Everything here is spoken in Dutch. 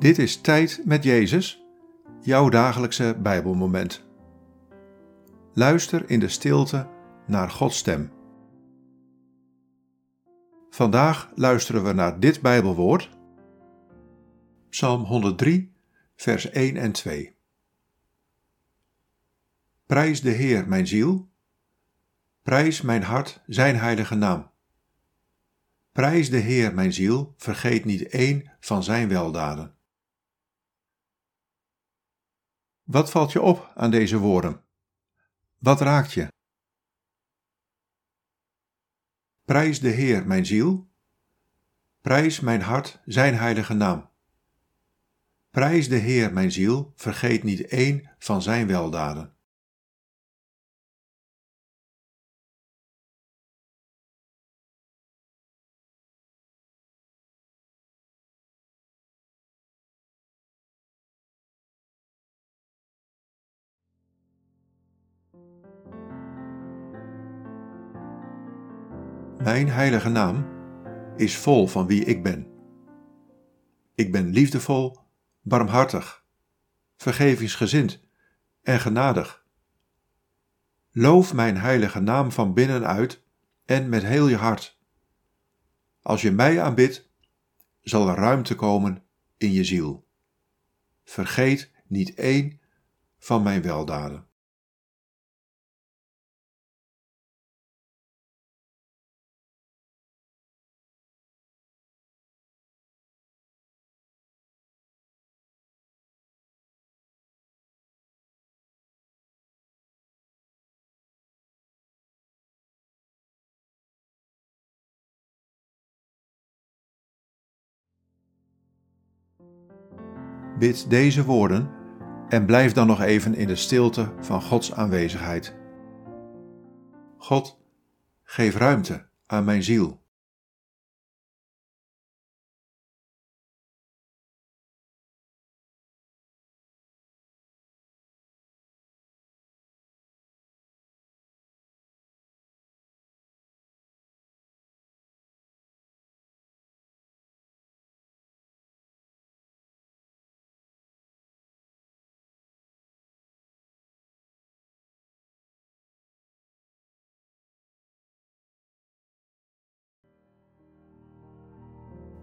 Dit is Tijd met Jezus, jouw dagelijkse Bijbelmoment. Luister in de stilte naar Gods stem. Vandaag luisteren we naar dit Bijbelwoord, Psalm 103, vers 1 en 2. Prijs de Heer, mijn ziel. Prijs mijn hart, zijn heilige naam. Prijs de Heer, mijn ziel, vergeet niet één van zijn weldaden. Wat valt je op aan deze woorden? Wat raakt je? Prijs de Heer, mijn ziel. Prijs mijn hart, zijn heilige naam. Prijs de Heer, mijn ziel, vergeet niet één van zijn weldaden. Mijn heilige naam is vol van wie ik ben. Ik ben liefdevol, barmhartig, vergevingsgezind en genadig. Loof mijn heilige naam van binnenuit en met heel je hart. Als je mij aanbidt, zal er ruimte komen in je ziel. Vergeet niet één van mijn weldaden. Bid deze woorden en blijf dan nog even in de stilte van Gods aanwezigheid. God, geef ruimte aan mijn ziel.